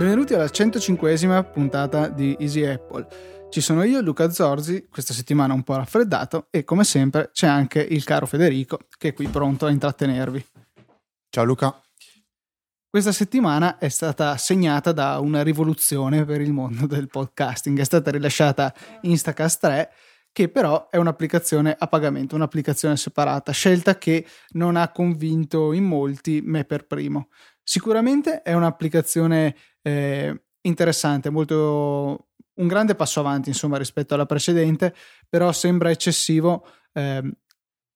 Benvenuti alla 105esima puntata di Easy Apple. Ci sono io, Luca Zorzi, questa settimana un po' raffreddato e come sempre c'è anche il caro Federico che è qui pronto a intrattenervi. Ciao Luca. Questa settimana è stata segnata da una rivoluzione per il mondo del podcasting. È stata rilasciata Instacast 3 che però è un'applicazione a pagamento, un'applicazione separata, scelta che non ha convinto in molti, me per primo. Sicuramente è un'applicazione eh, interessante, molto un grande passo avanti insomma rispetto alla precedente, però sembra eccessivo eh,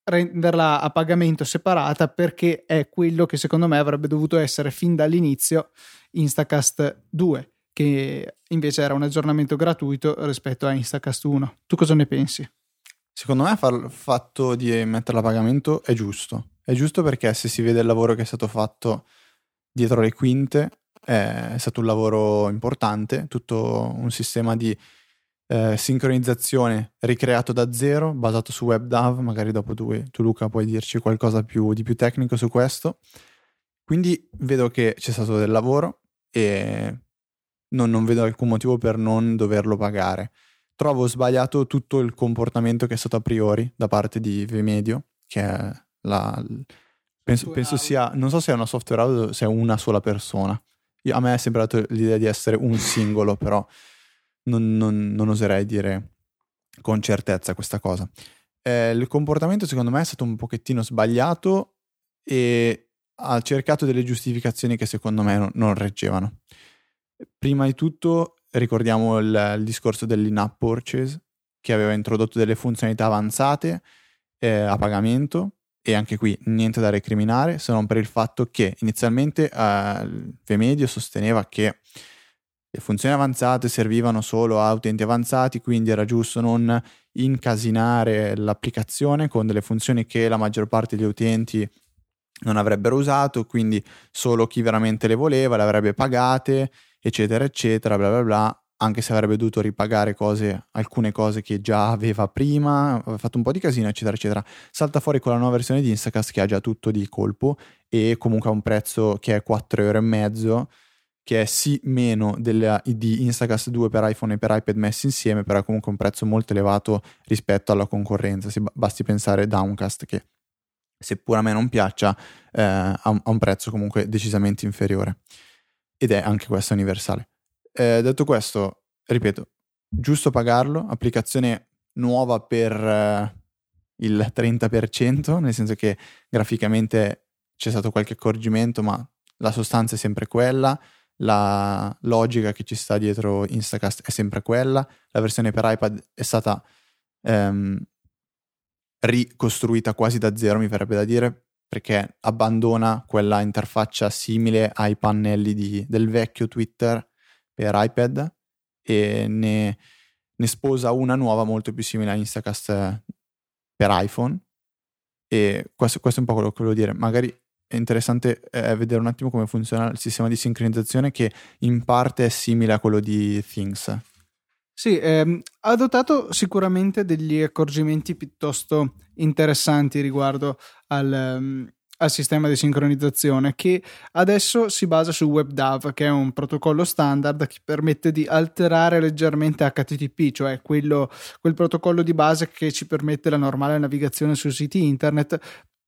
renderla a pagamento separata perché è quello che secondo me avrebbe dovuto essere fin dall'inizio Instacast 2 che invece era un aggiornamento gratuito rispetto a Instacast 1. Tu cosa ne pensi? Secondo me il fatto di metterla a pagamento è giusto. È giusto perché se si vede il lavoro che è stato fatto dietro le quinte, è stato un lavoro importante, tutto un sistema di eh, sincronizzazione ricreato da zero, basato su WebDAV, magari dopo tu, tu Luca puoi dirci qualcosa più, di più tecnico su questo. Quindi vedo che c'è stato del lavoro e non, non vedo alcun motivo per non doverlo pagare. Trovo sbagliato tutto il comportamento che è stato a priori da parte di Vmedio, che è la, penso, penso sia, non so se è una software house o se è una sola persona. A me è sempre dato l'idea di essere un singolo, però non, non, non oserei dire con certezza questa cosa. Eh, il comportamento secondo me è stato un pochettino sbagliato e ha cercato delle giustificazioni che secondo me non, non reggevano. Prima di tutto ricordiamo il, il discorso dell'in-app purchase che aveva introdotto delle funzionalità avanzate eh, a pagamento e anche qui niente da recriminare se non per il fatto che inizialmente eh, Vmedio sosteneva che le funzioni avanzate servivano solo a utenti avanzati, quindi era giusto non incasinare l'applicazione con delle funzioni che la maggior parte degli utenti non avrebbero usato, quindi solo chi veramente le voleva le avrebbe pagate eccetera, eccetera, bla bla bla, anche se avrebbe dovuto ripagare cose, alcune cose che già aveva prima, aveva fatto un po' di casino, eccetera, eccetera. Salta fuori con la nuova versione di Instacast che ha già tutto di colpo e comunque ha un prezzo che è 4,5 euro, che è sì meno della, di Instacast 2 per iPhone e per iPad messi insieme, però è comunque un prezzo molto elevato rispetto alla concorrenza. Si basti pensare Downcast che seppur a me non piaccia, eh, ha, un, prezzo comunque decisamente inferiore ed è anche questa universale. Eh, detto questo, ripeto, giusto pagarlo, applicazione nuova per eh, il 30%, nel senso che graficamente c'è stato qualche accorgimento, ma la sostanza è sempre quella, la logica che ci sta dietro Instacast è sempre quella, la versione per iPad è stata ehm, ricostruita quasi da zero, mi verrebbe da dire, perché abbandona quella interfaccia simile ai pannelli di, del vecchio Twitter per iPad e ne, ne, sposa una nuova molto più simile a Instacast per iPhone. E questo, questo è un po' quello che volevo dire. Magari è interessante eh, vedere un attimo come funziona il sistema di sincronizzazione che in parte è simile a quello di Things. Sì, ehm, ha adottato sicuramente degli accorgimenti piuttosto interessanti riguardo al, um, al, sistema di sincronizzazione che adesso si basa su WebDAV, che è un protocollo standard che permette di alterare leggermente HTTP, cioè quello, quel protocollo di base che ci permette la normale navigazione sui siti internet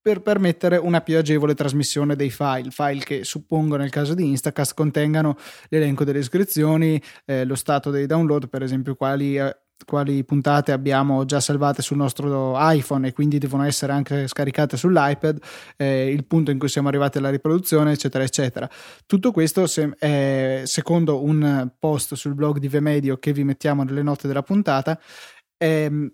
per permettere una più agevole trasmissione dei file, file che suppongo nel caso di Instacast contengano l'elenco delle iscrizioni, eh, lo stato dei download, per esempio quali, eh, quali puntate abbiamo già salvate sul nostro iPhone e quindi devono essere anche scaricate sull'iPad, eh, il punto in cui siamo arrivati alla riproduzione, eccetera, eccetera. Tutto questo, se, eh, secondo un post sul blog di Vmedio che vi mettiamo nelle note della puntata, ehm,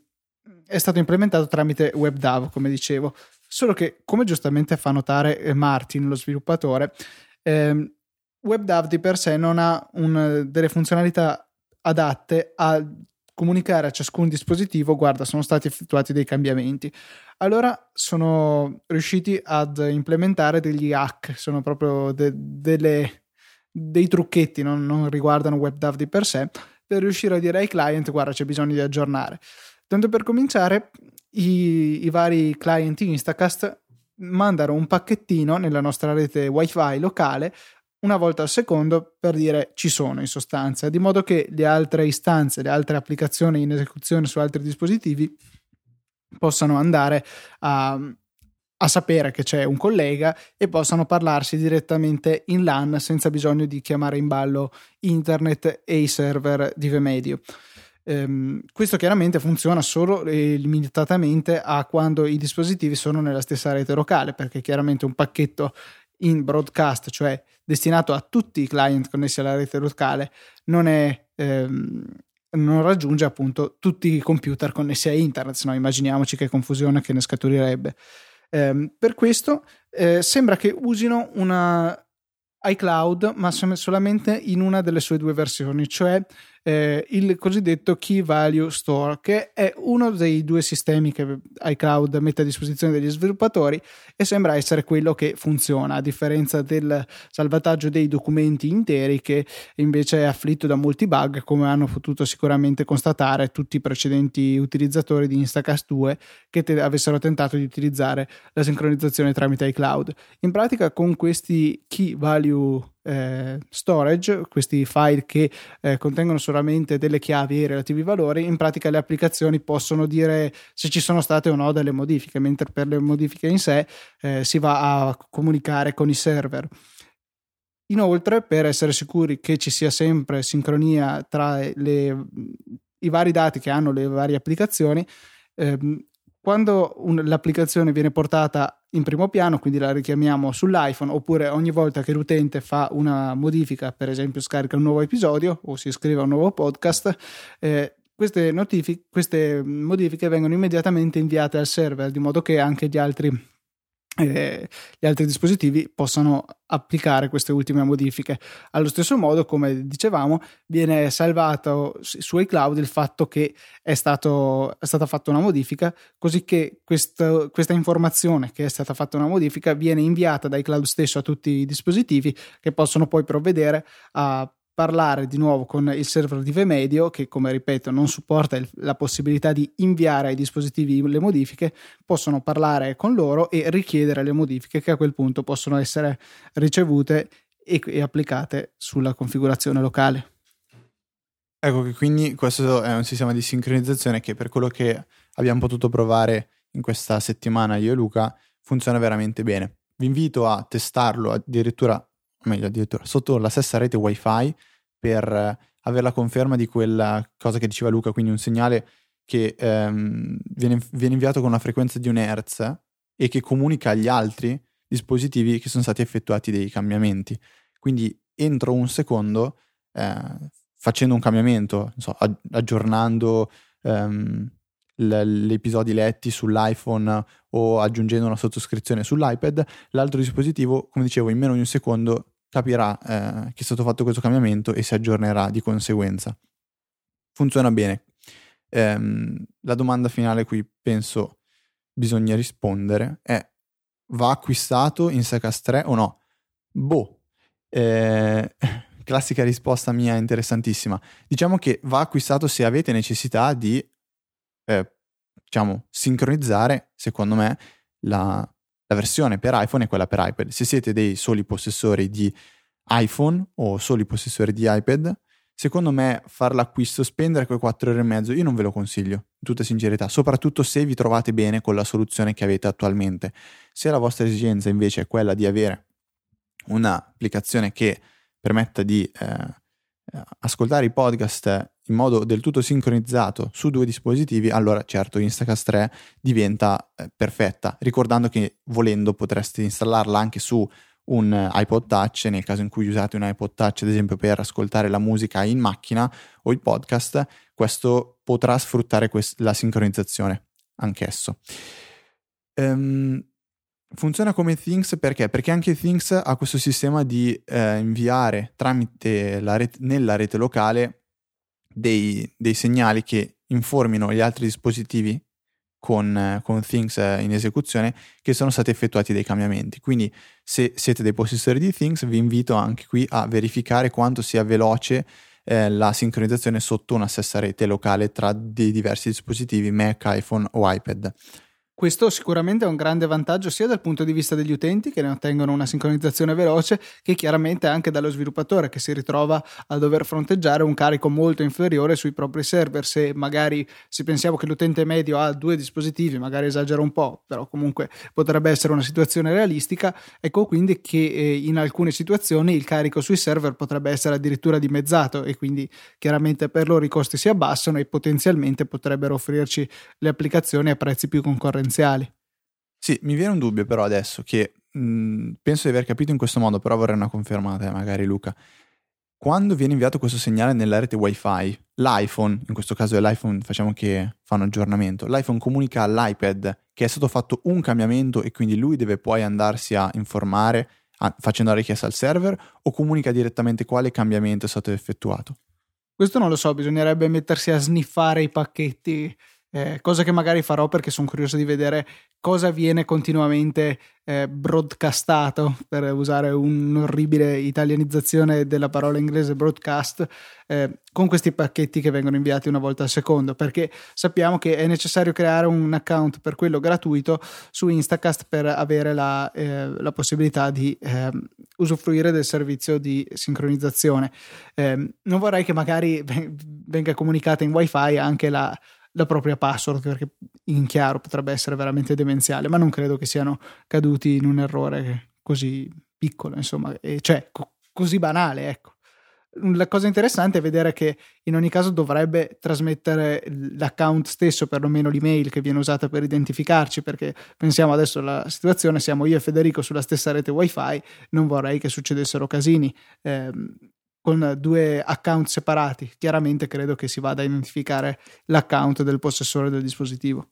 è stato implementato tramite WebDAV, come dicevo. Solo che, come giustamente fa notare eh, Martin, lo sviluppatore, ehm, WebDAV di per sé non ha un, delle funzionalità adatte a comunicare a ciascun dispositivo, guarda, sono stati effettuati dei cambiamenti. Allora sono riusciti ad implementare degli hack, sono proprio de- delle, dei trucchetti, non, non riguardano WebDAV di per sé, per riuscire a dire ai client, guarda, c'è bisogno di aggiornare. Tanto per cominciare, i, i vari client Instacast mandano un pacchettino nella nostra rete wifi locale una volta al secondo per dire ci sono in sostanza, di modo che le altre istanze, le altre applicazioni in esecuzione su altri dispositivi possano andare a, a sapere che c'è un collega e possano parlarsi direttamente in LAN senza bisogno di chiamare in ballo internet e i server di Vmedio. Um, questo chiaramente funziona solo e limitatamente a quando i dispositivi sono nella stessa rete locale, perché chiaramente un pacchetto in broadcast, cioè destinato a tutti i client connessi alla rete locale, non, è, um, non raggiunge appunto tutti i computer connessi a internet, se no immaginiamoci che confusione che ne scaturirebbe. Um, per questo eh, sembra che usino una iCloud, ma solamente in una delle sue due versioni, cioè eh, il cosiddetto Key Value Store, che è uno dei due sistemi che iCloud mette a disposizione degli sviluppatori e sembra essere quello che funziona, a differenza del salvataggio dei documenti interi che invece è afflitto da molti bug, come hanno potuto sicuramente constatare tutti i precedenti utilizzatori di Instacast 2 che te- avessero tentato di utilizzare la sincronizzazione tramite iCloud. In pratica con questi Key Value eh, storage, questi file che eh, contengono solamente delle chiavi e relativi valori, in pratica le applicazioni possono dire se ci sono state o no delle modifiche, mentre per le modifiche in sé eh, si va a comunicare con i server. Inoltre, per essere sicuri che ci sia sempre sincronia tra le, i vari dati che hanno le varie applicazioni, ehm, quando un, l'applicazione viene portata in primo piano, quindi la richiamiamo sull'iPhone, oppure ogni volta che l'utente fa una modifica, per esempio scarica un nuovo episodio o si iscrive a un nuovo podcast, eh, queste, notific- queste modifiche vengono immediatamente inviate al server, di modo che anche gli altri eh, gli altri dispositivi possano applicare queste ultime modifiche. Allo stesso modo, come dicevamo, viene salvato su iCloud il fatto che è, stato, è stata fatta una modifica, così che questo, questa informazione che è stata fatta una modifica viene inviata da iCloud stesso a tutti i dispositivi che possono poi provvedere a parlare di nuovo con il server di Vmedio che come ripeto non supporta il, la possibilità di inviare ai dispositivi le modifiche possono parlare con loro e richiedere le modifiche che a quel punto possono essere ricevute e, e applicate sulla configurazione locale. Ecco che quindi questo è un sistema di sincronizzazione che per quello che abbiamo potuto provare in questa settimana io e Luca funziona veramente bene. Vi invito a testarlo addirittura meglio addirittura sotto la stessa rete wifi per avere la conferma di quella cosa che diceva Luca, quindi un segnale che ehm, viene, viene, inviato con una frequenza di un Hz e che comunica agli altri dispositivi che sono stati effettuati dei cambiamenti. Quindi entro un secondo, eh, facendo un cambiamento, so, aggiornando ehm, gli episodi letti sull'iPhone o aggiungendo una sottoscrizione sull'iPad, l'altro dispositivo, come dicevo, in meno di un secondo capirà eh, che è stato fatto questo cambiamento e si aggiornerà di conseguenza. Funziona bene. Ehm, la domanda finale a cui penso bisogna rispondere è va acquistato in Secas 3 o no? Boh, eh, classica risposta mia interessantissima. Diciamo che va acquistato se avete necessità di, eh, diciamo, sincronizzare, secondo me, la, la versione per iPhone e quella per iPad. Se siete dei soli possessori di iPhone o soli possessori di iPad, secondo me far l'acquisto, spendere quei 4 euro e mezzo, io non ve lo consiglio, in tutta sincerità, soprattutto se vi trovate bene con la soluzione che avete attualmente. Se la vostra esigenza invece è quella di avere un'applicazione che permetta di eh, ascoltare i podcast in modo del tutto sincronizzato su due dispositivi, allora certo Instacast 3 diventa eh, perfetta, ricordando che volendo potreste installarla anche su un iPod Touch nel caso in cui usate un iPod Touch ad esempio per ascoltare la musica in macchina o il podcast, questo potrà sfruttare quest- la sincronizzazione anch'esso. Um, funziona come Things perché? Perché anche Things ha questo sistema di eh, inviare tramite la rete, nella rete locale dei, dei segnali che informino gli altri dispositivi con, con, Things in esecuzione che sono stati effettuati dei cambiamenti. Quindi se siete dei possessori di Things vi invito anche qui a verificare quanto sia veloce eh, la sincronizzazione sotto una stessa rete locale tra dei diversi dispositivi Mac, iPhone o iPad. Questo sicuramente è un grande vantaggio sia dal punto di vista degli utenti che ne ottengono una sincronizzazione veloce che chiaramente anche dallo sviluppatore che si ritrova a dover fronteggiare un carico molto inferiore sui propri server. Se magari se pensiamo che l'utente medio ha due dispositivi magari esagero un po' però comunque potrebbe essere una situazione realistica. Ecco quindi che eh, in alcune situazioni il carico sui server potrebbe essere addirittura dimezzato e quindi chiaramente per loro i costi si abbassano e potenzialmente potrebbero offrirci le applicazioni a prezzi più concorrenziali potenziali. Sì, mi viene un dubbio però adesso che mh, penso di aver capito in questo modo, però vorrei una confermata, magari Luca. Quando viene inviato questo segnale nella rete wifi, l'iPhone, in questo caso è l'iPhone, facciamo che fa un aggiornamento, l'iPhone comunica all'iPad che è stato fatto un cambiamento e quindi lui deve poi andarsi a informare a, facendo la richiesta al server o comunica direttamente quale cambiamento è stato effettuato? Questo non lo so, bisognerebbe mettersi a sniffare i pacchetti eh, cosa che magari farò perché sono curioso di vedere cosa viene continuamente eh, broadcastato, per usare un'orribile italianizzazione della parola inglese broadcast, eh, con questi pacchetti che vengono inviati una volta al secondo, perché sappiamo che è necessario creare un account per quello gratuito su Instacast per avere la, eh, la possibilità di ehm, usufruire del servizio di sincronizzazione. Ehm, non vorrei che magari venga comunicata in wifi anche la la propria password perché in chiaro potrebbe essere veramente demenziale, ma non credo che siano caduti in un errore così piccolo, insomma, cioè co- così banale, ecco. La cosa interessante è vedere che in ogni caso dovrebbe trasmettere l'account stesso, perlomeno l'email che viene usata per identificarci, perché pensiamo adesso alla situazione, siamo io e Federico sulla stessa rete wifi, non vorrei che succedessero casini. Eh, con due account separati. Chiaramente credo che si vada a identificare l'account del possessore del dispositivo.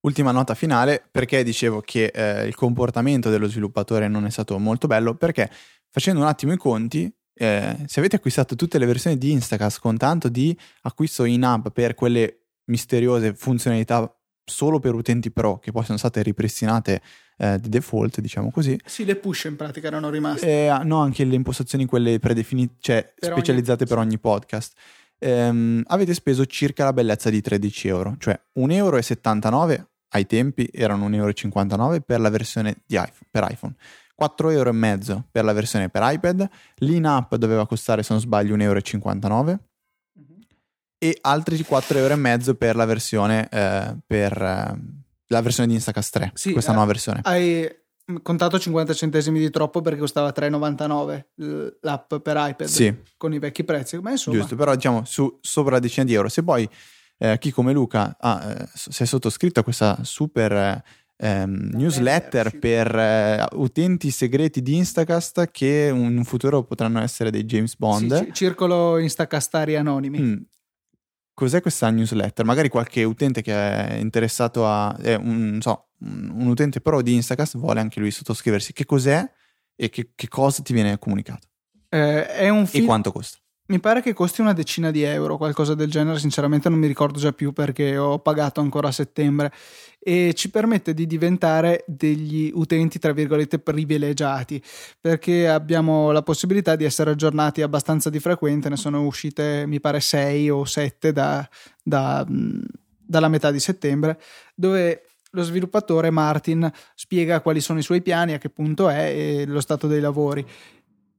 Ultima nota finale, perché dicevo che eh, il comportamento dello sviluppatore non è stato molto bello, perché facendo un attimo i conti, eh, se avete acquistato tutte le versioni di Instacast con tanto di acquisto in app per quelle misteriose funzionalità solo per utenti pro che poi sono state ripristinate eh, di default, diciamo così. Sì, le push in pratica erano rimaste. Eh, no, anche le impostazioni quelle predefinite, cioè per specializzate ogni... per ogni podcast. Ehm, avete speso circa la bellezza di 13 euro, cioè 1,79 euro ai tempi erano 1,59 euro per la versione iPhone, per iPhone. 4,5 euro per la versione per iPad, l'in-app doveva costare se non sbaglio 1,59 euro e altri 4,5 euro per la versione eh, per eh, la versione di Instacast 3, sì, questa eh, nuova versione. Hai contato 50 centesimi di troppo perché costava 3,99 l'app per iPad sì. con i vecchi prezzi, ma insomma... Giusto, però diciamo su, sopra la decina di euro. Se poi eh, chi come Luca ha, eh, si è sottoscritto a questa super ehm, newsletter per eh, utenti segreti di Instacast che in un futuro potranno essere dei James Bond. Sì, circolo Instacastari anonimi. Mm, cos'è questa newsletter? Magari qualche utente che è interessato a, è un, so, un utente pro di Instacast vuole anche lui sottoscriversi. Che cos'è e che, che cosa ti viene comunicato? Eh, è un film... E quanto costa? Mi pare che costi una decina di euro, qualcosa del genere, sinceramente non mi ricordo già più perché ho pagato ancora a settembre. E ci permette di diventare degli utenti, tra virgolette, privilegiati perché abbiamo la possibilità di essere aggiornati abbastanza di frequente, ne sono uscite mi pare 6 o 7 da, da, dalla metà di settembre, dove lo sviluppatore Martin spiega quali sono i suoi piani, a che punto è e lo stato dei lavori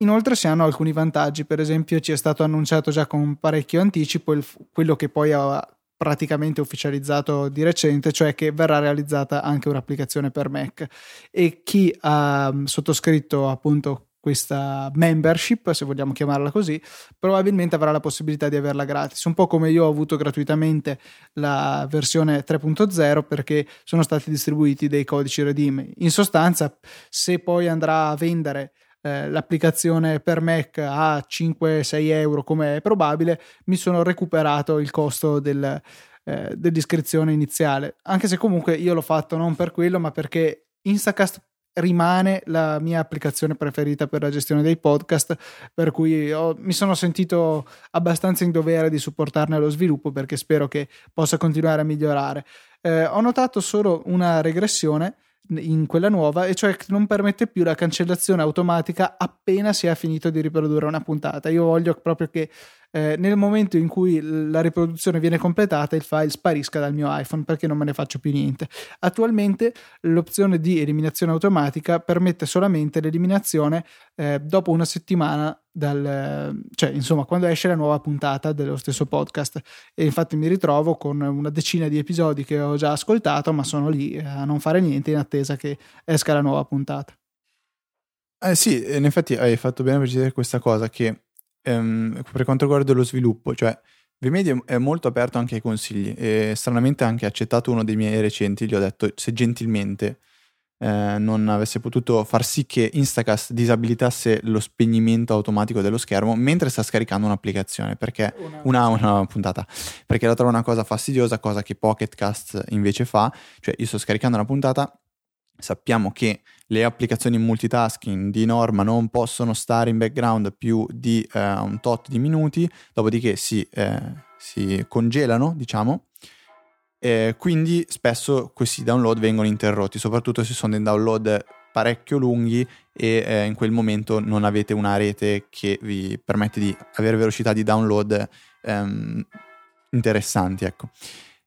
Inoltre si hanno alcuni vantaggi, per esempio ci è stato annunciato già con parecchio anticipo il, quello che poi ha praticamente ufficializzato di recente, cioè che verrà realizzata anche un'applicazione per Mac e chi ha sottoscritto appunto questa membership, se vogliamo chiamarla così, probabilmente avrà la possibilità di averla gratis, un po' come io ho avuto gratuitamente la versione 3.0 perché sono stati distribuiti dei codici redeem. In sostanza, se poi andrà a vendere eh, l'applicazione per Mac a 5-6 euro come è probabile, mi sono recuperato il costo del, eh, dell'iscrizione iniziale. Anche se comunque io l'ho fatto non per quello, ma perché Instacast rimane la mia applicazione preferita per la gestione dei podcast, per cui ho, mi sono sentito abbastanza in dovere di supportarne lo sviluppo perché spero che possa continuare a migliorare. Eh, ho notato solo una regressione in quella nuova, e cioè che non permette più la cancellazione automatica appena si è finito di riprodurre una puntata. Io voglio proprio che eh, nel momento in cui la riproduzione viene completata il file sparisca dal mio iPhone perché non me ne faccio più niente. Attualmente l'opzione di eliminazione automatica permette solamente l'eliminazione eh, dopo una settimana dal, cioè insomma quando esce la nuova puntata dello stesso podcast e infatti mi ritrovo con una decina di episodi che ho già ascoltato ma sono lì a non fare niente in attesa che esca la nuova puntata. Eh sì, in effetti hai fatto bene a precisare questa cosa che ehm, per quanto riguarda lo sviluppo, cioè Vimedia è molto aperto anche ai consigli e stranamente ha anche accettato uno dei miei recenti, gli ho detto se gentilmente eh, non avesse potuto far sì che Instacast disabilitasse lo spegnimento automatico dello schermo mentre sta scaricando un'applicazione, perché una, una puntata, perché la trovo una cosa fastidiosa, cosa che Pocketcast invece fa, cioè io sto scaricando una puntata, sappiamo che le applicazioni multitasking di norma non possono stare in background più di eh, un tot di minuti, dopodiché si, eh, si congelano, diciamo, eh, quindi spesso questi download vengono interrotti, soprattutto se sono dei download parecchio lunghi e eh, in quel momento non avete una rete che vi permette di avere velocità di download ehm, interessanti. Ecco.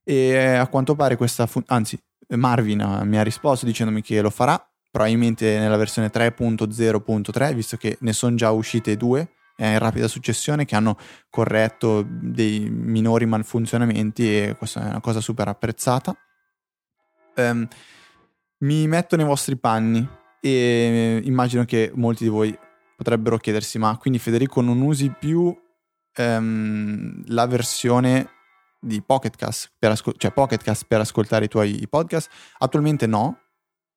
E eh, a quanto pare questa, fun- anzi Marvin mi ha risposto dicendomi che lo farà, probabilmente nella versione 3.0.3, visto che ne sono già uscite due è in rapida successione che hanno corretto dei minori malfunzionamenti e questa è una cosa super apprezzata. Um, mi metto nei vostri panni e immagino che molti di voi potrebbero chiedersi ma quindi Federico non usi più um, la versione di Pocketcast per, ascol- cioè Pocketcast per ascoltare i tuoi podcast? Attualmente no,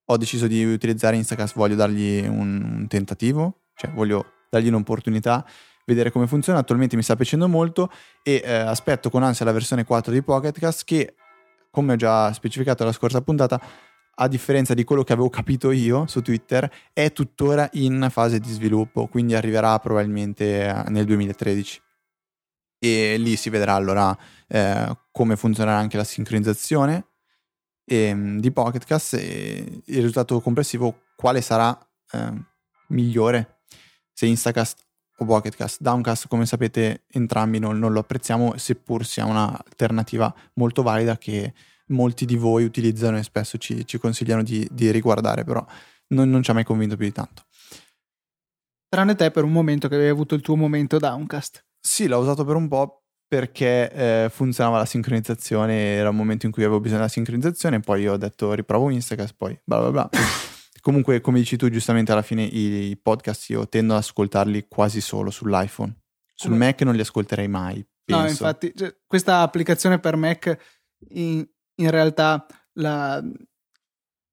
ho deciso di utilizzare Instacast, voglio dargli un, un tentativo, cioè voglio dargli un'opportunità, vedere come funziona. Attualmente mi sta piacendo molto e eh, aspetto con ansia la versione 4 di Pocketcast che, come ho già specificato nella scorsa puntata, a differenza di quello che avevo capito io su Twitter, è tuttora in fase di sviluppo, quindi arriverà probabilmente eh, nel 2013. E lì si vedrà allora eh, come funzionerà anche la sincronizzazione e, ehm, di Pocketcast e il risultato complessivo quale sarà eh, migliore se Instacast o Pocketcast. Downcast, come sapete, entrambi non, non lo apprezziamo, seppur sia un'alternativa molto valida che molti di voi utilizzano e spesso ci, ci consigliano di, di, riguardare, però non, non, ci ha mai convinto più di tanto. Tranne te per un momento che avevi avuto il tuo momento Downcast. Sì, l'ho usato per un po' perché eh, funzionava la sincronizzazione, era un momento in cui avevo bisogno della sincronizzazione, poi ho detto riprovo Instacast, poi bla bla bla. Comunque, come dici tu, giustamente alla fine i, podcast io tendo ad ascoltarli quasi solo sull'iPhone. Sul come? Mac non li ascolterei mai. Penso. No, infatti, cioè, questa applicazione per Mac in, in realtà la,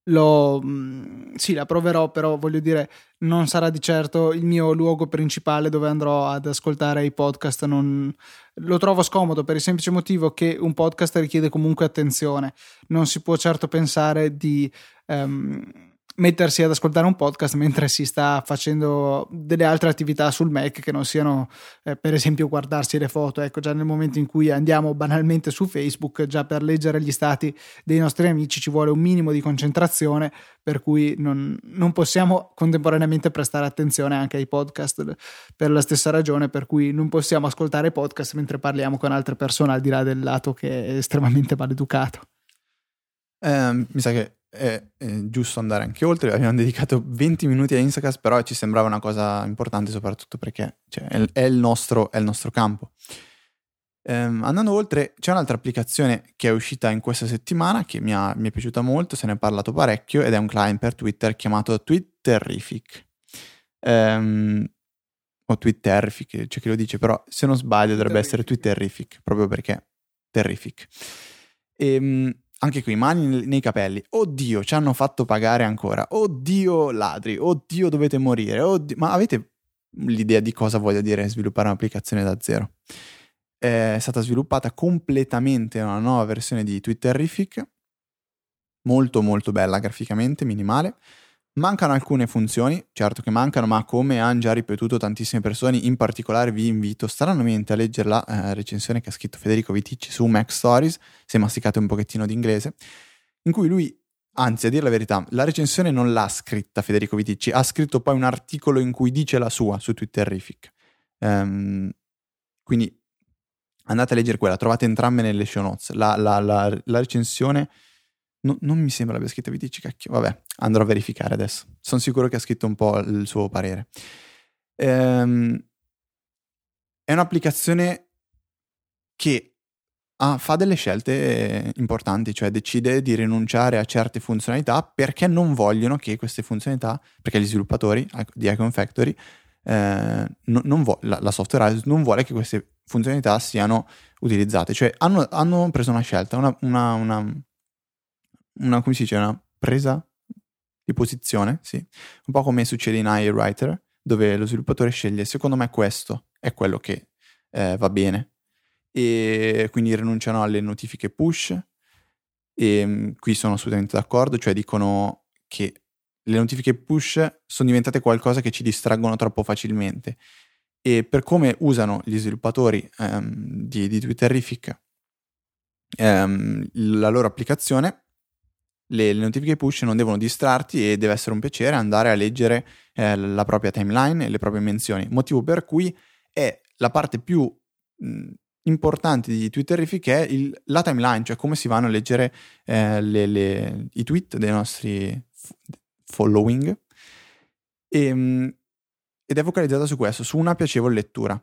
lo, mm, sì, la proverò, però voglio dire, non sarà di certo il mio luogo principale dove andrò ad ascoltare i podcast. Non, lo trovo scomodo per il semplice motivo che un podcast richiede comunque attenzione. Non si può certo pensare di. Um, mettersi ad ascoltare un podcast mentre si sta facendo delle altre attività sul Mac che non siano eh, per esempio guardarsi le foto. Ecco già nel momento in cui andiamo banalmente su Facebook già per leggere gli stati dei nostri amici ci vuole un minimo di concentrazione per cui non, non possiamo contemporaneamente prestare attenzione anche ai podcast per la stessa ragione per cui non possiamo ascoltare podcast mentre parliamo con altre persone al di là del lato che è estremamente maleducato. Eh, mi sa che è, è, giusto andare anche oltre. Abbiamo dedicato 20 minuti a Instacast, però ci sembrava una cosa importante, soprattutto perché cioè, è, è, il nostro, è, il nostro, campo. Ehm, andando oltre, c'è un'altra applicazione che è uscita in questa settimana che mi, ha, mi, è piaciuta molto, se ne è parlato parecchio, ed è un client per Twitter chiamato Twitterific. Ehm, o Twitterific, c'è chi lo dice, però se non sbaglio dovrebbe essere Twitterific, proprio perché terrific. Ehm, anche qui, mani nei capelli. Oddio, ci hanno fatto pagare ancora. Oddio, ladri. Oddio, dovete morire. Oddio. Ma avete l'idea di cosa voglia dire sviluppare un'applicazione da zero? È stata sviluppata completamente una nuova versione di Twitterific, molto molto bella graficamente, minimale, Mancano alcune funzioni, certo che mancano, ma come hanno già ripetuto tantissime persone, in particolare vi invito stranamente a leggere la eh, recensione che ha scritto Federico Viticci su Mac Stories, se masticate un pochettino di inglese, in cui lui, anzi a dire la verità, la recensione non l'ha scritta Federico Viticci, ha scritto poi un articolo in cui dice la sua su Twitterific. Um, quindi andate a leggere quella, trovate entrambe nelle show notes. La, la, la, la recensione no, non mi sembra l'abbia scritta Vitici, cacchio, vabbè, andrò a verificare adesso. Sono sicuro che ha scritto un po' il suo parere. Ehm, è un'applicazione che ha, fa delle scelte importanti, cioè decide di rinunciare a certe funzionalità perché non vogliono che queste funzionalità, perché gli sviluppatori di Icon Factory, eh, vo- la, la, software house non vuole che queste funzionalità siano utilizzate, cioè hanno, hanno preso una scelta, una, una, una, una, come si dice, una presa di posizione, sì, un po' come succede in iWriter, dove lo sviluppatore sceglie, secondo me questo è quello che eh, va bene, e quindi rinunciano alle notifiche push, e mm, qui sono assolutamente d'accordo, cioè dicono che le notifiche push sono diventate qualcosa che ci distraggono troppo facilmente. E per come usano gli sviluppatori um, di, di Twitterific um, la loro applicazione, le, le, notifiche push non devono distrarti e deve essere un piacere andare a leggere eh, la propria timeline e le proprie menzioni, motivo per cui è la parte più mh, importante di Twitterific è il, la timeline, cioè come si vanno a leggere eh, le, le, i tweet dei nostri following. E, ehm, ed è focalizzata su questo, su una piacevole lettura.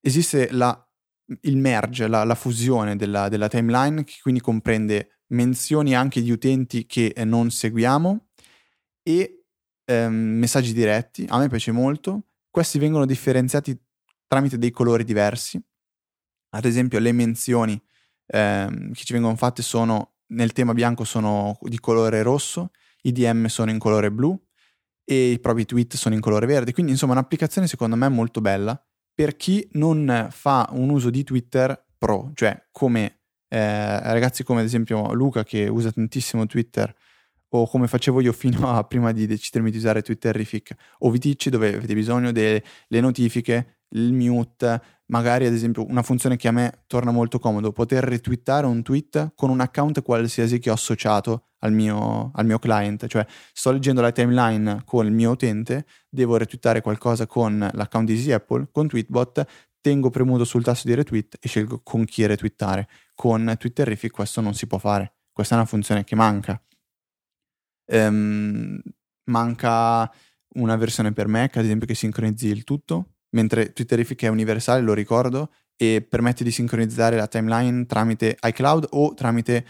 Esiste la, il merge, la, la fusione della, della, timeline, che quindi comprende menzioni anche di utenti che non seguiamo e ehm, messaggi diretti. A me piace molto. Questi vengono differenziati tramite dei colori diversi. Ad esempio, le menzioni ehm, che ci vengono fatte sono nel tema bianco sono di colore rosso, i DM sono in colore blu e i propri tweet sono in colore verde. Quindi, insomma, un'applicazione secondo me molto bella per chi non fa un uso di Twitter pro, cioè come eh, ragazzi come ad esempio Luca che usa tantissimo Twitter o come facevo io fino a prima di decidermi di usare Twitterific o Viticci dove avete bisogno delle notifiche, il mute, magari ad esempio una funzione che a me torna molto comodo, poter retweetare un tweet con un account qualsiasi che ho associato al mio, al mio client, cioè sto leggendo la timeline con il mio utente, devo retweetare qualcosa con l'account di Easy Apple, con Tweetbot, tengo premuto sul tasto di retweet e scelgo con chi retweetare. Con Twitterific questo non si può fare, questa è una funzione che manca. Ehm, manca una versione per Mac, ad esempio, che sincronizzi il tutto, mentre Twitterific è universale, lo ricordo, e permette di sincronizzare la timeline tramite iCloud o tramite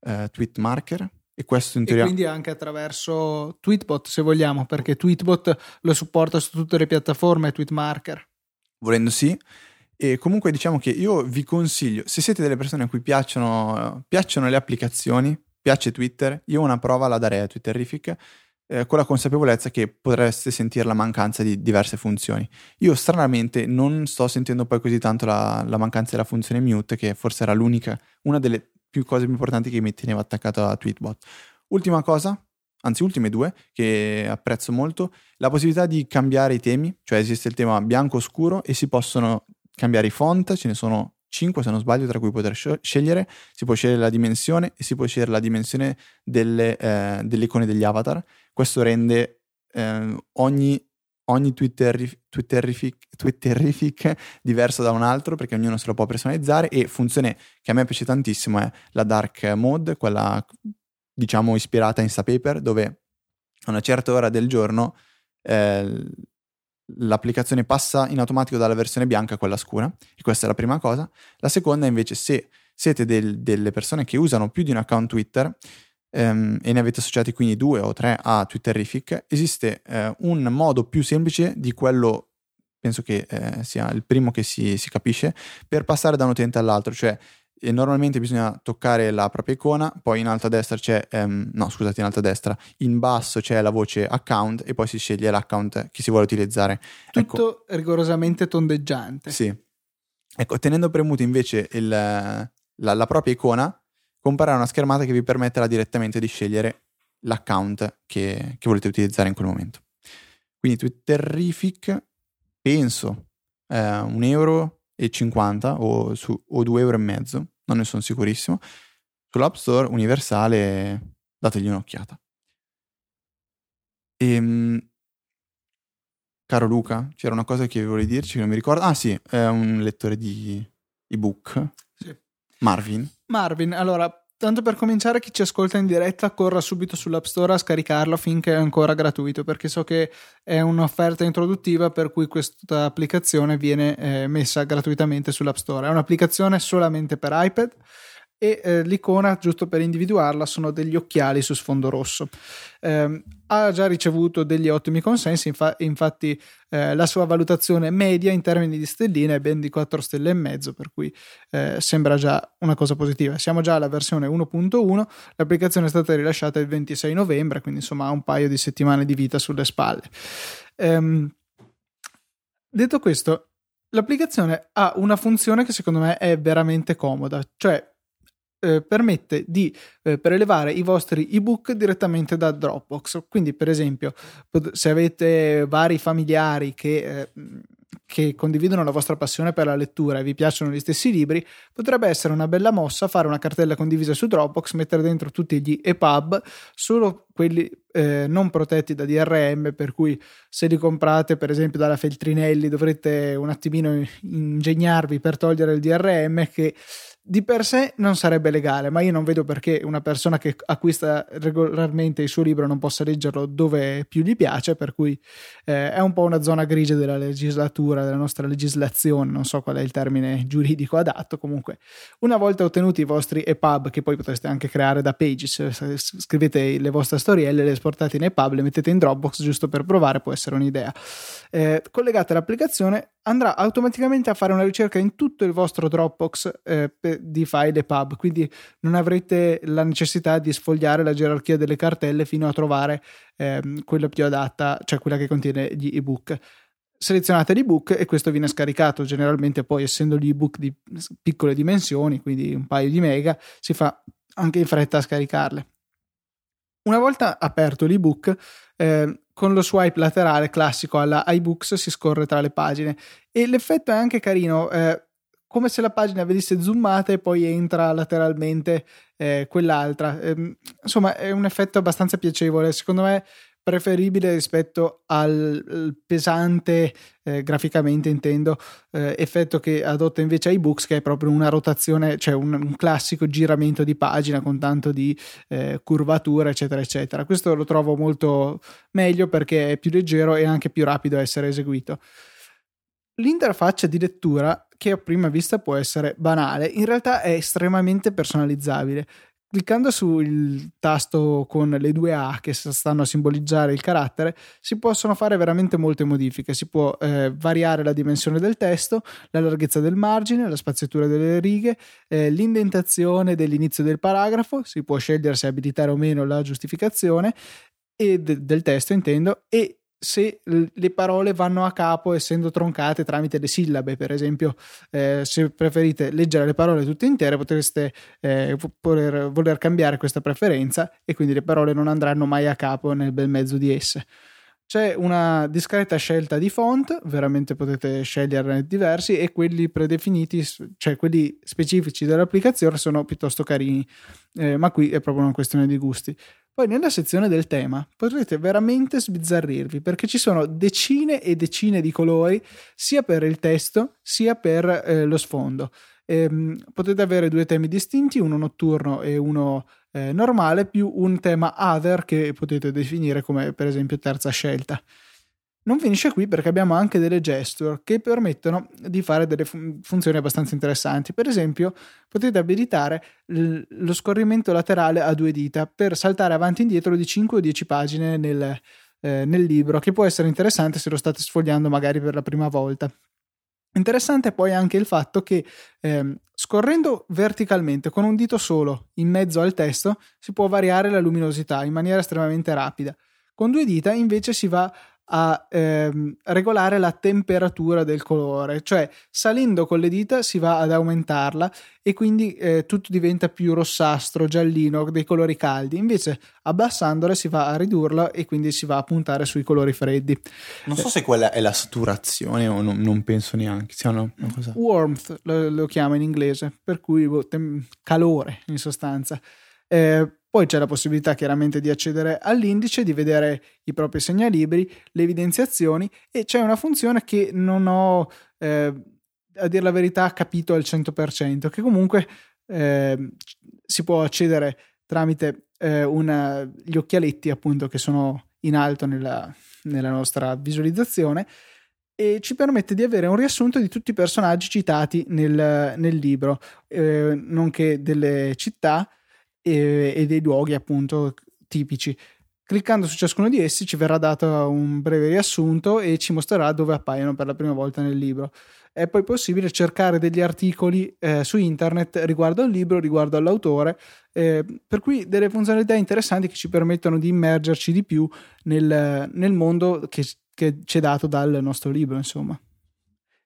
uh, Tweetmarker. E questo in teoria. E quindi anche attraverso Tweetbot, se vogliamo, perché Tweetbot lo supporta su tutte le piattaforme, Tweetmarker. Volendo sì. E comunque diciamo che io vi consiglio, se siete delle persone a cui piacciono, piacciono le applicazioni, piace Twitter, io una prova la darei a Twitterific eh, con la consapevolezza che potreste sentire la mancanza di diverse funzioni. Io stranamente non sto sentendo poi così tanto la, la mancanza della funzione mute, che forse era l'unica, una delle più cose più importanti che mi teneva attaccato a Tweetbot. Ultima cosa, anzi ultime due, che apprezzo molto, la possibilità di cambiare i temi, cioè esiste il tema bianco-scuro e si possono cambiare i font, ce ne sono 5 se non sbaglio tra cui poter scegliere, si può scegliere la dimensione e si può scegliere la dimensione delle, eh, delle icone degli avatar. Questo rende eh, ogni, ogni Twitterific, Twitterific diverso da un altro perché ognuno se lo può personalizzare e funzione che a me piace tantissimo è la dark mode, quella diciamo ispirata a Instapaper dove a una certa ora del giorno eh, l'applicazione passa in automatico dalla versione bianca a quella scura, e questa è la prima cosa. La seconda invece, se siete del, delle persone che usano più di un account Twitter ehm, e ne avete associati quindi due o tre a Twitterific, esiste eh, un modo più semplice di quello, penso che eh, sia il primo che si, si capisce, per passare da un utente all'altro, cioè e normalmente bisogna toccare la propria icona, poi in alto a destra c'è, um, no scusate, in alto a destra, in basso c'è la voce account e poi si sceglie l'account che si vuole utilizzare. Tutto ecco, rigorosamente tondeggiante. Sì. Ecco, tenendo premuto invece il, la, la, propria icona, comparirà una schermata che vi permetterà direttamente di scegliere l'account che, che volete utilizzare in quel momento. Quindi Twitterific, penso, eh, un euro e 50 o, su, o 2 euro e mezzo, non ne sono sicurissimo. Sull'App Store universale dategli un'occhiata. E, ehm, caro Luca, c'era una cosa che volevi dirci che non mi ricordo. Ah sì, è un lettore di, ebook. Sì. Marvin. Marvin, allora, tanto per cominciare, chi ci ascolta in diretta corra subito sull'App Store a scaricarlo finché è ancora gratuito, perché so che è un'offerta introduttiva per cui questa applicazione viene eh, messa gratuitamente sull'App Store. È un'applicazione solamente per iPad e eh, l'icona, giusto per individuarla, sono degli occhiali su sfondo rosso. Eh, ha già ricevuto degli ottimi consensi, infa- infatti eh, la sua valutazione media in termini di stelline è ben di 4 stelle e mezzo, per cui eh, sembra già una cosa positiva. Siamo già alla versione 1.1, l'applicazione è stata rilasciata il 26 novembre, quindi insomma ha un paio di settimane di vita sulle spalle. Ehm, detto questo, l'applicazione ha una funzione che secondo me è veramente comoda, cioè eh, permette di eh, prelevare i vostri ebook direttamente da Dropbox. Quindi, per esempio, se avete vari familiari che, eh, che, condividono la vostra passione per la lettura e vi piacciono gli stessi libri, potrebbe essere una bella mossa fare una cartella condivisa su Dropbox, mettere dentro tutti gli EPUB, solo quelli eh, non protetti da DRM, per cui se li comprate, per esempio, dalla Feltrinelli, dovrete un attimino ingegnarvi per togliere il DRM che di per sé non sarebbe legale, ma io non vedo perché una persona che acquista regolarmente il suo libro non possa leggerlo dove più gli piace, per cui eh, è un po' una zona grigia della legislatura, della nostra legislazione, non so qual è il termine giuridico adatto, comunque una volta ottenuti i vostri EPUB, che poi potreste anche creare da Pages, scrivete le vostre storielle, le esportate in EPUB, le mettete in Dropbox giusto per provare, può essere un'idea. Eh, collegate l'applicazione andrà automaticamente a fare una ricerca in tutto il vostro Dropbox eh, di file e pub, quindi non avrete la necessità di sfogliare la gerarchia delle cartelle fino a trovare eh, quella più adatta, cioè quella che contiene gli ebook. Selezionate l'ebook e questo viene scaricato. Generalmente, poi, essendo gli ebook di piccole dimensioni, quindi un paio di mega, si fa anche in fretta a scaricarle. Una volta aperto l'ebook, eh, con lo swipe laterale classico alla iBooks si scorre tra le pagine e l'effetto è anche carino, eh, come se la pagina venisse zoomata e poi entra lateralmente eh, quell'altra. Eh, insomma, è un effetto abbastanza piacevole. Secondo me preferibile rispetto al pesante, eh, graficamente intendo, eh, effetto che adotta invece iBooks, che è proprio una rotazione, cioè un, un classico giramento di pagina con tanto di eh, curvatura, eccetera, eccetera. Questo lo trovo molto meglio perché è più leggero e anche più rapido a essere eseguito. L'interfaccia di lettura, che a prima vista può essere banale, in realtà è estremamente personalizzabile cliccando sul tasto con le due A che stanno a simboleggiare il carattere, si possono fare veramente molte modifiche. Si può eh, variare la dimensione del testo, la larghezza del margine, la spaziatura delle righe, eh, l'indentazione dell'inizio del paragrafo, si può scegliere se abilitare o meno la giustificazione e de- del testo intendo e se le parole vanno a capo essendo troncate tramite le sillabe, per esempio, eh, se preferite leggere le parole tutte intere, potreste eh, voler, voler, cambiare questa preferenza e quindi le parole non andranno mai a capo nel bel mezzo di esse. C'è una discreta scelta di font, veramente potete sceglierne diversi e quelli predefiniti, cioè quelli specifici dell'applicazione sono piuttosto carini, eh, ma qui è proprio una questione di gusti. Poi nella sezione del tema potrete veramente sbizzarrirvi perché ci sono decine e decine di colori sia per il testo sia per eh, lo sfondo. Ehm, potete avere due temi distinti, uno notturno e uno eh, normale, più un tema other che potete definire come per esempio terza scelta. Non finisce qui perché abbiamo anche delle gesture che permettono di fare delle fun- funzioni abbastanza interessanti. Per esempio, potete abilitare l- lo scorrimento laterale a due dita per saltare avanti e indietro di 5 o 10 pagine nel, eh, nel libro, che può essere interessante se lo state sfogliando magari per la prima volta. Interessante poi anche il fatto che eh, scorrendo verticalmente con un dito solo in mezzo al testo si può variare la luminosità in maniera estremamente rapida. Con due dita invece si va a ehm, regolare la temperatura del colore, cioè salendo con le dita si va ad aumentarla e quindi eh, tutto diventa più rossastro, giallino, dei colori caldi, invece abbassandole si va a ridurla e quindi si va a puntare sui colori freddi. Non so eh. se quella è la saturazione o non, non penso neanche, sia una, una cosa... Warmth lo, lo chiama in inglese, per cui boh, tem- calore in sostanza. Eh, poi c'è la possibilità chiaramente di accedere all'indice, di vedere i propri segnalibri, le evidenziazioni e c'è una funzione che non ho eh, a dire la verità capito al 100%, che comunque eh, si può accedere tramite eh, una, gli occhialetti appunto che sono in alto nella, nella nostra visualizzazione e ci permette di avere un riassunto di tutti i personaggi citati nel, nel libro, eh, nonché delle città e, e, dei luoghi appunto tipici. Cliccando su ciascuno di essi ci verrà dato un breve riassunto e ci mostrerà dove appaiono per la prima volta nel libro. È poi possibile cercare degli articoli eh, su internet riguardo al libro, riguardo all'autore, eh, per cui delle funzionalità interessanti che ci permettono di immergerci di più nel, nel mondo che che ci è dato dal nostro libro, insomma.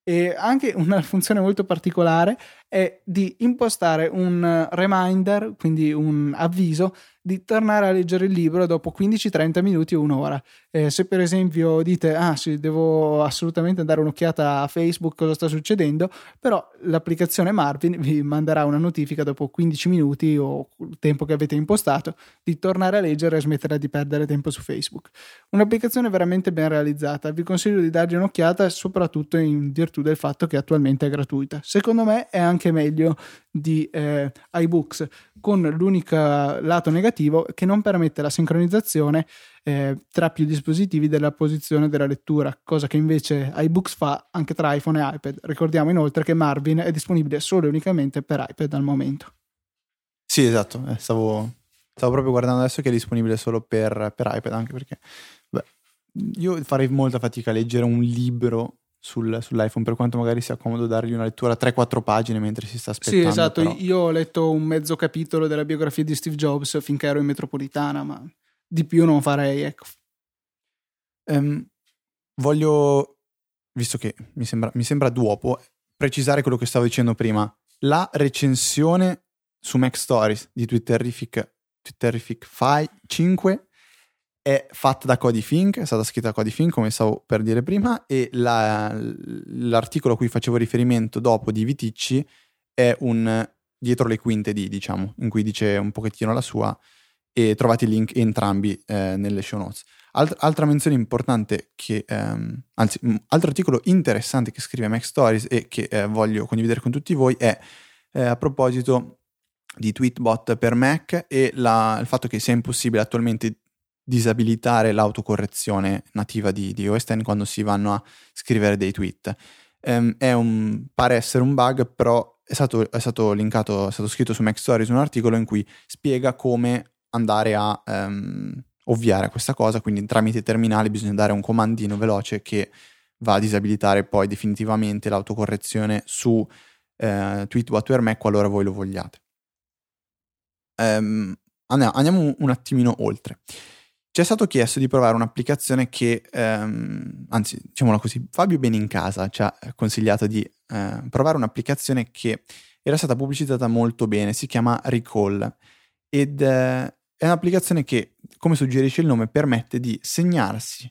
E anche una funzione molto particolare è di impostare un reminder, quindi un avviso di tornare a leggere il libro dopo 15-30 minuti o un'ora. Eh, se per esempio dite, ah sì, devo assolutamente dare un'occhiata a Facebook, cosa sta succedendo, però l'applicazione Marvin vi manderà una notifica dopo 15 minuti o il tempo che avete impostato di tornare a leggere e smettere di perdere tempo su Facebook. Un'applicazione veramente ben realizzata, vi consiglio di dargli un'occhiata soprattutto in virtù del fatto che attualmente è gratuita. Secondo me è anche meglio di eh, iBooks con l'unico lato negativo che non permette la sincronizzazione eh, tra più dispositivi della posizione della lettura, cosa che invece iBooks fa anche tra iPhone e iPad. Ricordiamo inoltre che Marvin è disponibile solo e unicamente per iPad al momento. Sì, esatto, eh, stavo, stavo, proprio guardando adesso che è disponibile solo per, per iPad, anche perché beh, io farei molta fatica a leggere un libro sul, sull'iPhone, per quanto magari sia comodo dargli una lettura 3-4 pagine mentre si sta aspettando. Sì, esatto. Però. Io ho letto un mezzo capitolo della biografia di Steve Jobs finché ero in metropolitana, ma di più non farei, ecco. Um, voglio, visto che mi sembra, mi sembra duopo, precisare quello che stavo dicendo prima. La recensione su Mac Stories di Twitterific, Twitterific 5 è fatta da Cody Fink, è stata scritta da Cody Fink, come stavo per dire prima, e la, l'articolo a cui facevo riferimento dopo di Viticci è un dietro le quinte di, diciamo, in cui dice un pochettino la sua e trovate i link entrambi eh, nelle show notes. Alt- altra menzione importante che, ehm, anzi, altro articolo interessante che scrive Mac Stories e che eh, voglio condividere con tutti voi è eh, a proposito di Tweetbot per Mac e la, il fatto che sia impossibile attualmente disabilitare l'autocorrezione nativa di, di OS X quando si vanno a scrivere dei tweet. Um, un, pare essere un bug, però è stato, è stato linkato, è stato scritto su Mac Stories un articolo in cui spiega come andare a um, ovviare a questa cosa, quindi tramite terminale bisogna dare un comandino veloce che va a disabilitare poi definitivamente l'autocorrezione su eh, Tweetbot per Mac qualora voi lo vogliate. Um, andiamo un attimino oltre. Ci è stato chiesto di provare un'applicazione che, ehm, anzi, diciamola così, Fabio Benincasa ci ha consigliato di eh, provare un'applicazione che era stata pubblicizzata molto bene, si chiama Recall ed eh, è un'applicazione che, come suggerisce il nome, permette di segnarsi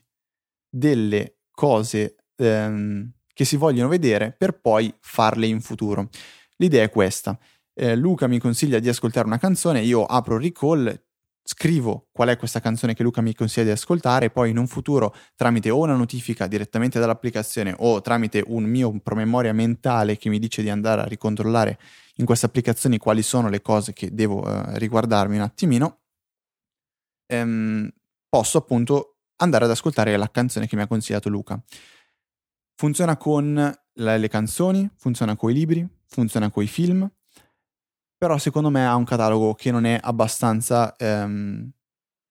delle cose ehm, che si vogliono vedere per poi farle in futuro. L'idea è questa. Eh, Luca mi consiglia di ascoltare una canzone, io apro Recall, scrivo qual è questa canzone che Luca mi consiglia di ascoltare e poi in un futuro tramite o una notifica direttamente dall'applicazione o tramite un mio promemoria mentale che mi dice di andare a ricontrollare in queste applicazioni quali sono le cose che devo eh, riguardarmi un attimino, ehm, posso appunto andare ad ascoltare la canzone che mi ha consigliato Luca. Funziona con le canzoni, funziona con i libri, funziona con i film, però secondo me ha un catalogo che non è abbastanza ehm,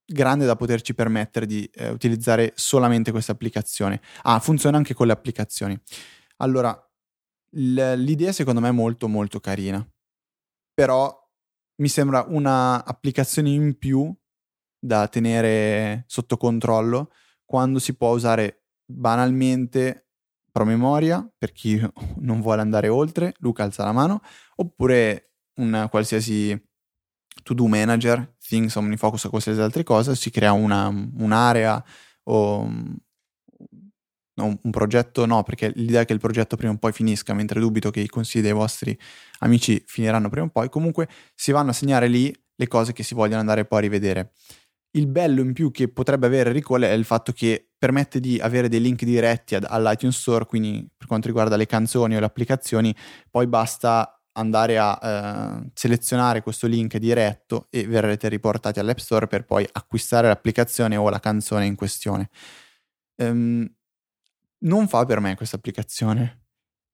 grande da poterci permettere di eh, utilizzare solamente questa applicazione. Ah, funziona anche con le applicazioni. Allora, l- l'idea secondo me è molto molto carina, però mi sembra un'applicazione in più da tenere sotto controllo quando si può usare banalmente promemoria per chi non vuole andare oltre, Luca alza la mano, oppure un qualsiasi to-do manager, Things, OmniFocus o qualsiasi altra cosa, si crea una, un'area o no, un progetto, no, perché l'idea è che il progetto prima o poi finisca, mentre dubito che i consigli dei vostri amici finiranno prima o poi, comunque si vanno a segnare lì le cose che si vogliono andare poi a rivedere. Il bello in più che potrebbe avere Recall è il fatto che permette di avere dei link diretti all'iTunes Store, quindi per quanto riguarda le canzoni o le applicazioni, poi basta andare a eh, selezionare questo link diretto e verrete riportati all'App Store per poi acquistare l'applicazione o la canzone in questione. Um, non fa per me questa applicazione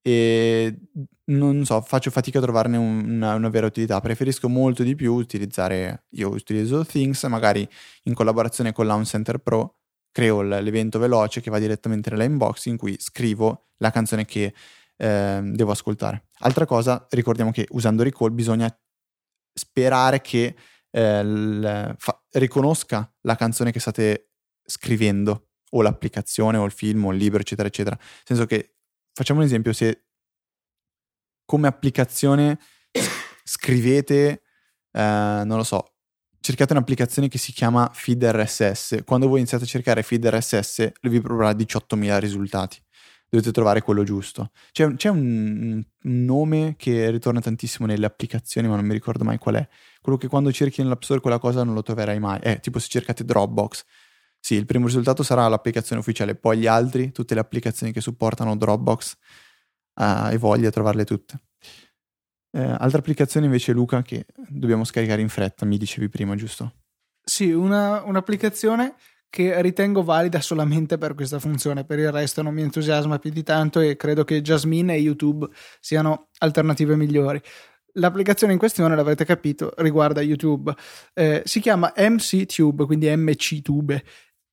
e non so, faccio fatica a trovarne una, una, vera utilità. Preferisco molto di più utilizzare, io utilizzo Things, magari in collaborazione con Launch Center Pro, creo l'evento veloce che va direttamente nella inbox in cui scrivo la canzone che eh, devo ascoltare. Altra cosa, ricordiamo che usando Recall bisogna sperare che eh, l, fa, riconosca la canzone che state scrivendo o l'applicazione o il film o il libro eccetera eccetera. Nel senso che facciamo un esempio, se come applicazione scrivete, eh, non lo so, cercate un'applicazione che si chiama Feed RSS. Quando voi iniziate a cercare Feed RSS, vi proporrà 18.000 risultati. Dovete trovare quello giusto. C'è, c'è un, un, nome che ritorna tantissimo nelle applicazioni, ma non mi ricordo mai qual è. Quello che quando cerchi nell'App Store quella cosa non lo troverai mai. È tipo se cercate Dropbox. Sì, il primo risultato sarà l'applicazione ufficiale, poi gli altri, tutte le applicazioni che supportano Dropbox, uh, hai voglia trovarle tutte. Eh, altre applicazioni invece, Luca, che dobbiamo scaricare in fretta, mi dicevi prima, giusto? Sì, una, un'applicazione che ritengo valida solamente per questa funzione, per il resto non mi entusiasma più di tanto e credo che Jasmine e YouTube siano alternative migliori. L'applicazione in questione, l'avrete capito, riguarda YouTube. Eh, si chiama MCTube, quindi MCTube.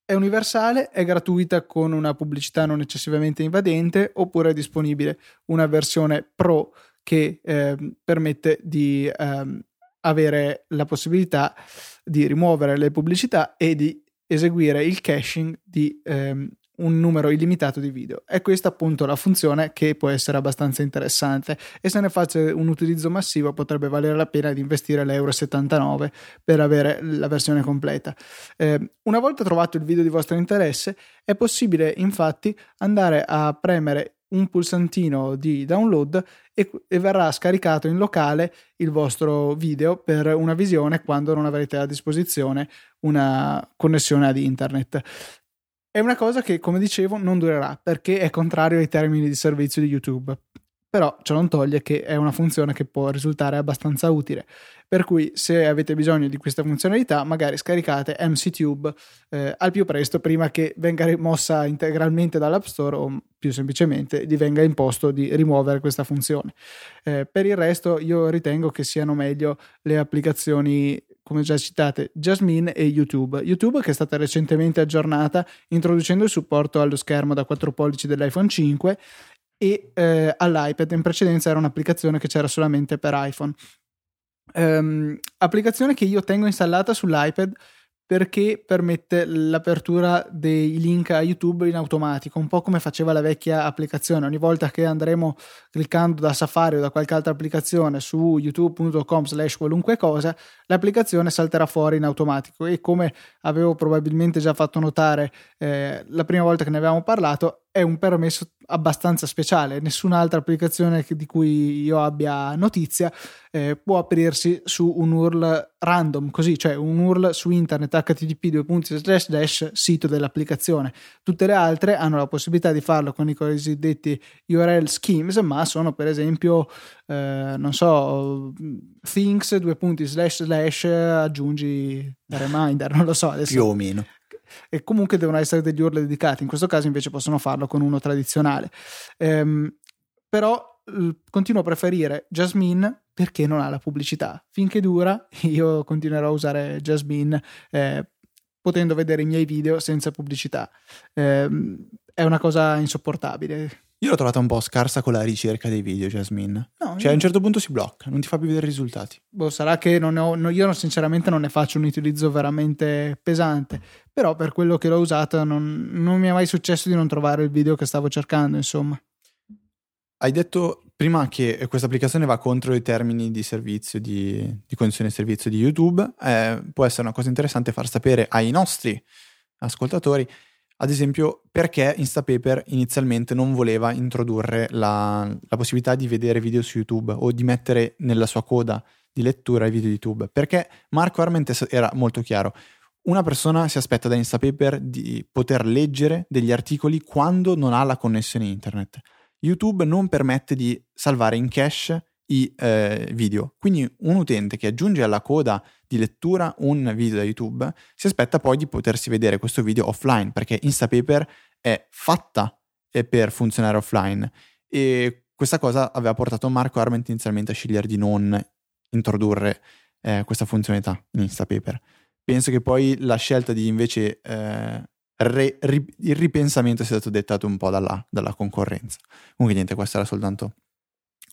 È universale, è gratuita con una pubblicità non eccessivamente invadente, oppure è disponibile una versione pro che eh, permette di eh, avere la possibilità di rimuovere le pubblicità e di eseguire il caching di ehm, un numero illimitato di video. È questa appunto la funzione che può essere abbastanza interessante e se ne faccia un utilizzo massivo potrebbe valere la pena di investire l'euro 79 per avere la versione completa. Eh, una volta trovato il video di vostro interesse è possibile infatti andare a premere un pulsantino di download e, e, verrà scaricato in locale il vostro video per una visione quando non avrete a disposizione una connessione ad internet. È una cosa che, come dicevo, non durerà perché è contrario ai termini di servizio di YouTube. Però ciò non toglie che è una funzione che può risultare abbastanza utile. Per cui, se avete bisogno di questa funzionalità, magari scaricate MCTube eh, al più presto prima che venga rimossa integralmente dall'App Store o più semplicemente gli venga imposto di rimuovere questa funzione. Eh, per il resto, io ritengo che siano meglio le applicazioni come già citate, Jasmine e YouTube. YouTube che è stata recentemente aggiornata introducendo il supporto allo schermo da 4 pollici dell'iPhone 5 e eh, all'iPad. In precedenza era un'applicazione che c'era solamente per iPhone. Um, applicazione che io tengo installata sull'iPad perché permette l'apertura dei link a YouTube in automatico, un po' come faceva la vecchia applicazione. Ogni volta che andremo cliccando da Safari o da qualche altra applicazione su youtube.com slash qualunque cosa, l'applicazione salterà fuori in automatico e come avevo probabilmente già fatto notare eh, la prima volta che ne avevamo parlato, è un permesso abbastanza speciale. Nessun'altra applicazione di cui io abbia notizia eh, può aprirsi su un URL random, così, cioè un URL su internet http sito dell'applicazione. Tutte le altre hanno la possibilità di farlo con i cosiddetti URL schemes, ma sono per esempio, eh, non so, things aggiungi reminder, non lo so. Adesso. Più o meno e comunque devono essere degli URL dedicati. In questo caso invece possono farlo con uno tradizionale. Ehm, però continuo a preferire Jasmine perché non ha la pubblicità. Finché dura, io continuerò a usare Jasmine eh, potendo vedere i miei video senza pubblicità. Eh, è una cosa insopportabile. Io l'ho trovata un po' scarsa con la ricerca dei video, Jasmine. No, cioè, io... a un certo punto si blocca, non ti fa più vedere i risultati. Boh, sarà che non ho, no, io sinceramente non ne faccio un utilizzo veramente pesante, però per quello che l'ho usato non, non mi è mai successo di non trovare il video che stavo cercando, insomma. Hai detto prima che questa applicazione va contro i termini di servizio, di, di condizione di servizio di YouTube. Eh, può essere una cosa interessante far sapere ai nostri ascoltatori ad esempio, perché Instapaper inizialmente non voleva introdurre la, la, possibilità di vedere video su YouTube o di mettere nella sua coda di lettura i video di YouTube? Perché Marco Arment era molto chiaro. una persona si aspetta da Instapaper di poter leggere degli articoli quando non ha la connessione internet. YouTube non permette di salvare in cache i eh, video. Quindi un utente che aggiunge alla coda di lettura un video da YouTube si aspetta poi di potersi vedere questo video offline perché Instapaper è fatta eh, per funzionare offline e questa cosa aveva portato Marco Arment inizialmente a scegliere di non introdurre eh, questa funzionalità in Instapaper. Penso che poi la scelta di invece eh, re, ri, il ripensamento sia stato dettato un po' dalla, dalla concorrenza. Comunque niente, questo era soltanto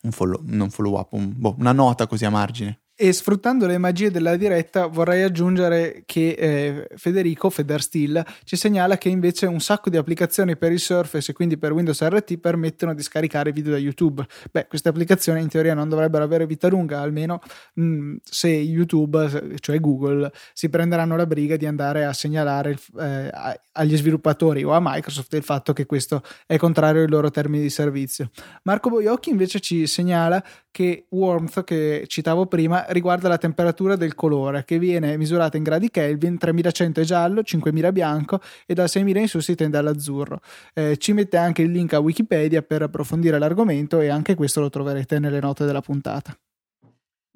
un follow, non follow up, un, boh, una nota così a margine. E sfruttando le magie della diretta vorrei aggiungere che eh, Federico Federsteel ci segnala che invece un sacco di applicazioni per il Surface e quindi per Windows RT permettono di scaricare video da YouTube. Beh, queste applicazioni in teoria non dovrebbero avere vita lunga, almeno mh, mm, se YouTube, cioè Google, si prenderanno la briga di andare a segnalare eh, agli sviluppatori o a Microsoft il fatto che questo è contrario ai loro termini di servizio. Marco Boiocchi invece ci segnala che Warmth, che citavo prima, riguarda la temperatura del colore, che viene misurata in gradi Kelvin, 3100 è giallo, 5000 bianco e da 6000 in su si tende all'azzurro. Eh, ci mette anche il link a Wikipedia per approfondire l'argomento e anche questo lo troverete nelle note della puntata.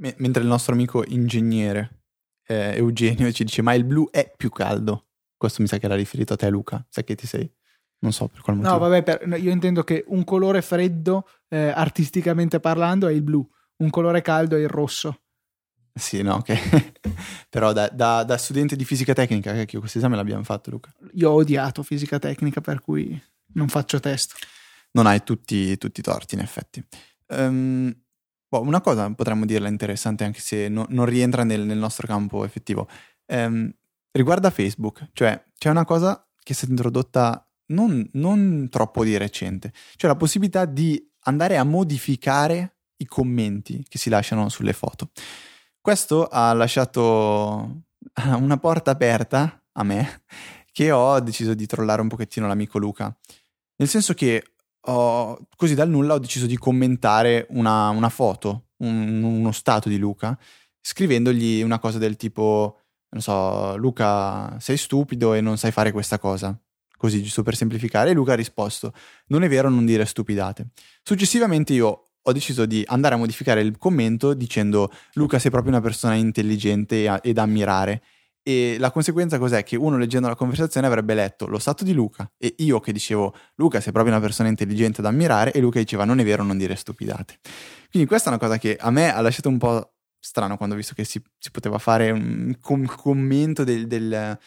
M- mentre il nostro amico ingegnere eh, Eugenio ci dice ma il blu è più caldo. Questo mi sa che era riferito a te Luca, sai che ti sei non so per quale motivo. No, vabbè, per, io intendo che un colore freddo, eh, artisticamente parlando, è il blu, un colore caldo è il rosso. Sì, no, ok. Però da, da, da, studente di fisica tecnica, che questo esame l'abbiamo fatto, Luca. Io ho odiato fisica tecnica, per cui non faccio test. Non hai tutti, tutti i torti, in effetti. Um, boh, una cosa potremmo dirla interessante, anche se no, non rientra nel, nel, nostro campo effettivo. Um, riguarda Facebook, cioè c'è una cosa che è stata introdotta non, non troppo di recente, cioè la possibilità di andare a modificare i commenti che si lasciano sulle foto. Questo ha lasciato una porta aperta a me che ho deciso di trollare un pochettino l'amico Luca. Nel senso che ho, così dal nulla ho deciso di commentare una, una foto, un, uno stato di Luca, scrivendogli una cosa del tipo, non so, Luca sei stupido e non sai fare questa cosa così giusto per semplificare, e Luca ha risposto, non è vero, non dire stupidate. Successivamente io ho deciso di andare a modificare il commento dicendo Luca sei proprio una persona intelligente e da ammirare. E la conseguenza cos'è? Che uno leggendo la conversazione avrebbe letto lo stato di Luca e io che dicevo Luca sei proprio una persona intelligente da ammirare e Luca diceva non è vero, non dire stupidate. Quindi questa è una cosa che a me ha lasciato un po' strano quando ho visto che si, si poteva fare un com- commento del, del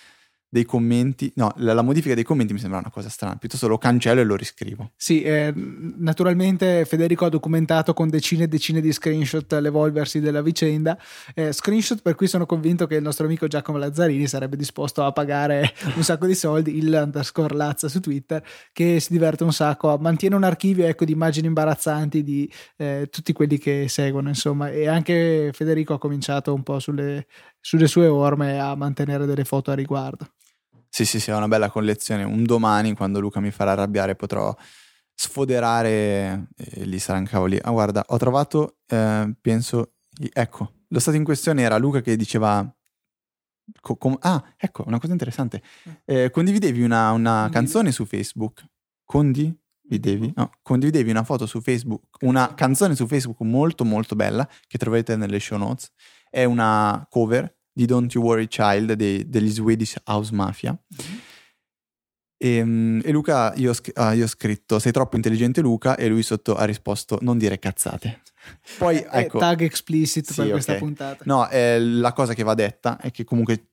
dei commenti, no, la, la, modifica dei commenti mi sembra una cosa strana, piuttosto lo cancello e lo riscrivo. Sì, eh, naturalmente Federico ha documentato con decine e decine di screenshot l'evolversi della vicenda, eh, screenshot per cui sono convinto che il nostro amico Giacomo Lazzarini sarebbe disposto a pagare un sacco di soldi, il underscore Lazza su Twitter, che si diverte un sacco, mantiene un archivio ecco, di immagini imbarazzanti di eh, tutti quelli che seguono, insomma, e anche Federico ha cominciato un po' sulle, sulle sue orme a mantenere delle foto a riguardo. Sì, sì, sì, è una bella collezione. Un domani, quando Luca mi farà arrabbiare, potrò sfoderare e lì saranno cavoli. Ah, guarda, ho trovato, eh, penso, ecco, lo stato in questione era Luca che diceva... Co- com- ah, ecco, una cosa interessante. Eh, condividevi una, una canzone su Facebook. Condividevi? No, condividevi una foto su Facebook, una canzone su Facebook molto molto bella che troverete nelle show notes. È una cover di Don't You Worry Child dei, degli Swedish House Mafia. Mm-hmm. E, e, Luca, io, ah, io, ho scritto sei troppo intelligente Luca e lui sotto ha risposto non dire cazzate. Poi eh, ecco, tag explicit sì, per okay. questa puntata. No, eh, la cosa che va detta è che comunque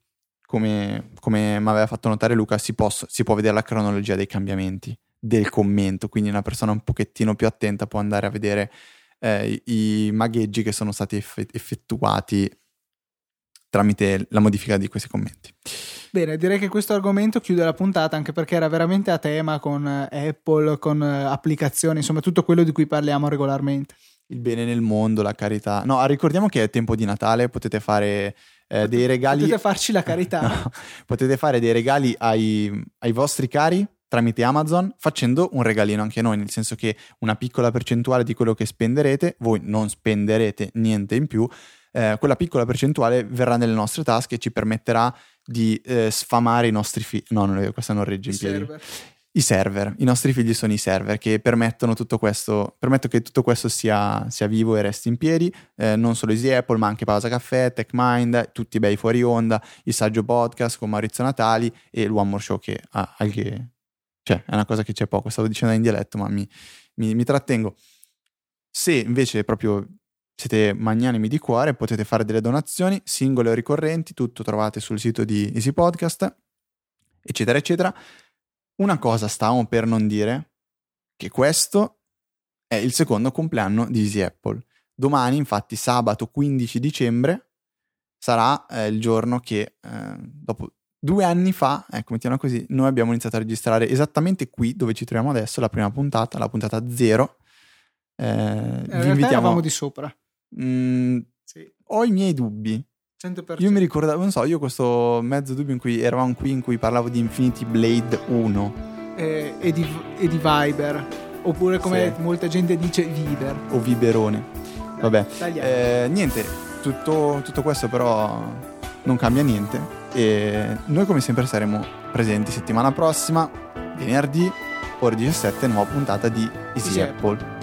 come, come mi aveva fatto notare Luca si, posso, si può vedere la cronologia dei cambiamenti del commento, quindi una persona un pochettino più attenta può andare a vedere eh, i magheggi che sono stati effettuati tramite la modifica di questi commenti. Bene, direi che questo argomento chiude la puntata anche perché era veramente a tema con eh, Apple, con eh, applicazioni, insomma tutto quello di cui parliamo regolarmente. Il bene nel mondo, la carità. No, ricordiamo che è tempo di Natale, potete fare eh, dei regali. Potete farci la carità. no, potete fare dei regali ai, ai vostri cari tramite Amazon facendo un regalino anche noi, nel senso che una piccola percentuale di quello che spenderete, voi non spenderete niente in più, eh, quella piccola percentuale verrà nelle nostre tasche e ci permetterà di eh, sfamare i nostri figli. No, non, questa non regge in I piedi. server. I server, i nostri figli sono i server che permettono tutto questo, permettono che tutto questo sia, sia vivo e resti in piedi, eh, non solo Easy Apple ma anche Pausa Caffè, TechMind, tutti i bei fuori onda, il saggio podcast con Maurizio Natali e l'One More Show che, ha anche, cioè, è una cosa che c'è poco, stavo dicendo in dialetto ma mi, mi, mi trattengo. Se invece proprio siete magnanimi di cuore potete fare delle donazioni singole o ricorrenti, tutto trovate sul sito di Easy Podcast, eccetera, eccetera. Una cosa stavamo per non dire, che questo è il secondo compleanno di Easy Apple. Domani, infatti, sabato 15 dicembre, sarà eh, il giorno che eh, dopo due anni fa, ecco, mettiamola così, noi abbiamo iniziato a registrare esattamente qui dove ci troviamo adesso, la prima puntata, la puntata zero. Eh, In vi invitiamo. eravamo di sopra. Mm, Sì, ho i miei dubbi. 100%. Io mi ricordavo, non so, io questo mezzo dubbio in cui eravamo qui, in cui parlavo di Infinity Blade 1 Eh, e, di, e di Viber. Oppure come Sì. molta gente dice Viber. o Viberone. Vabbè. Eh, niente, tutto, tutto questo però non cambia niente e noi come sempre saremo presenti settimana prossima, venerdì, ore 17, nuova puntata di Easy Easy Apple.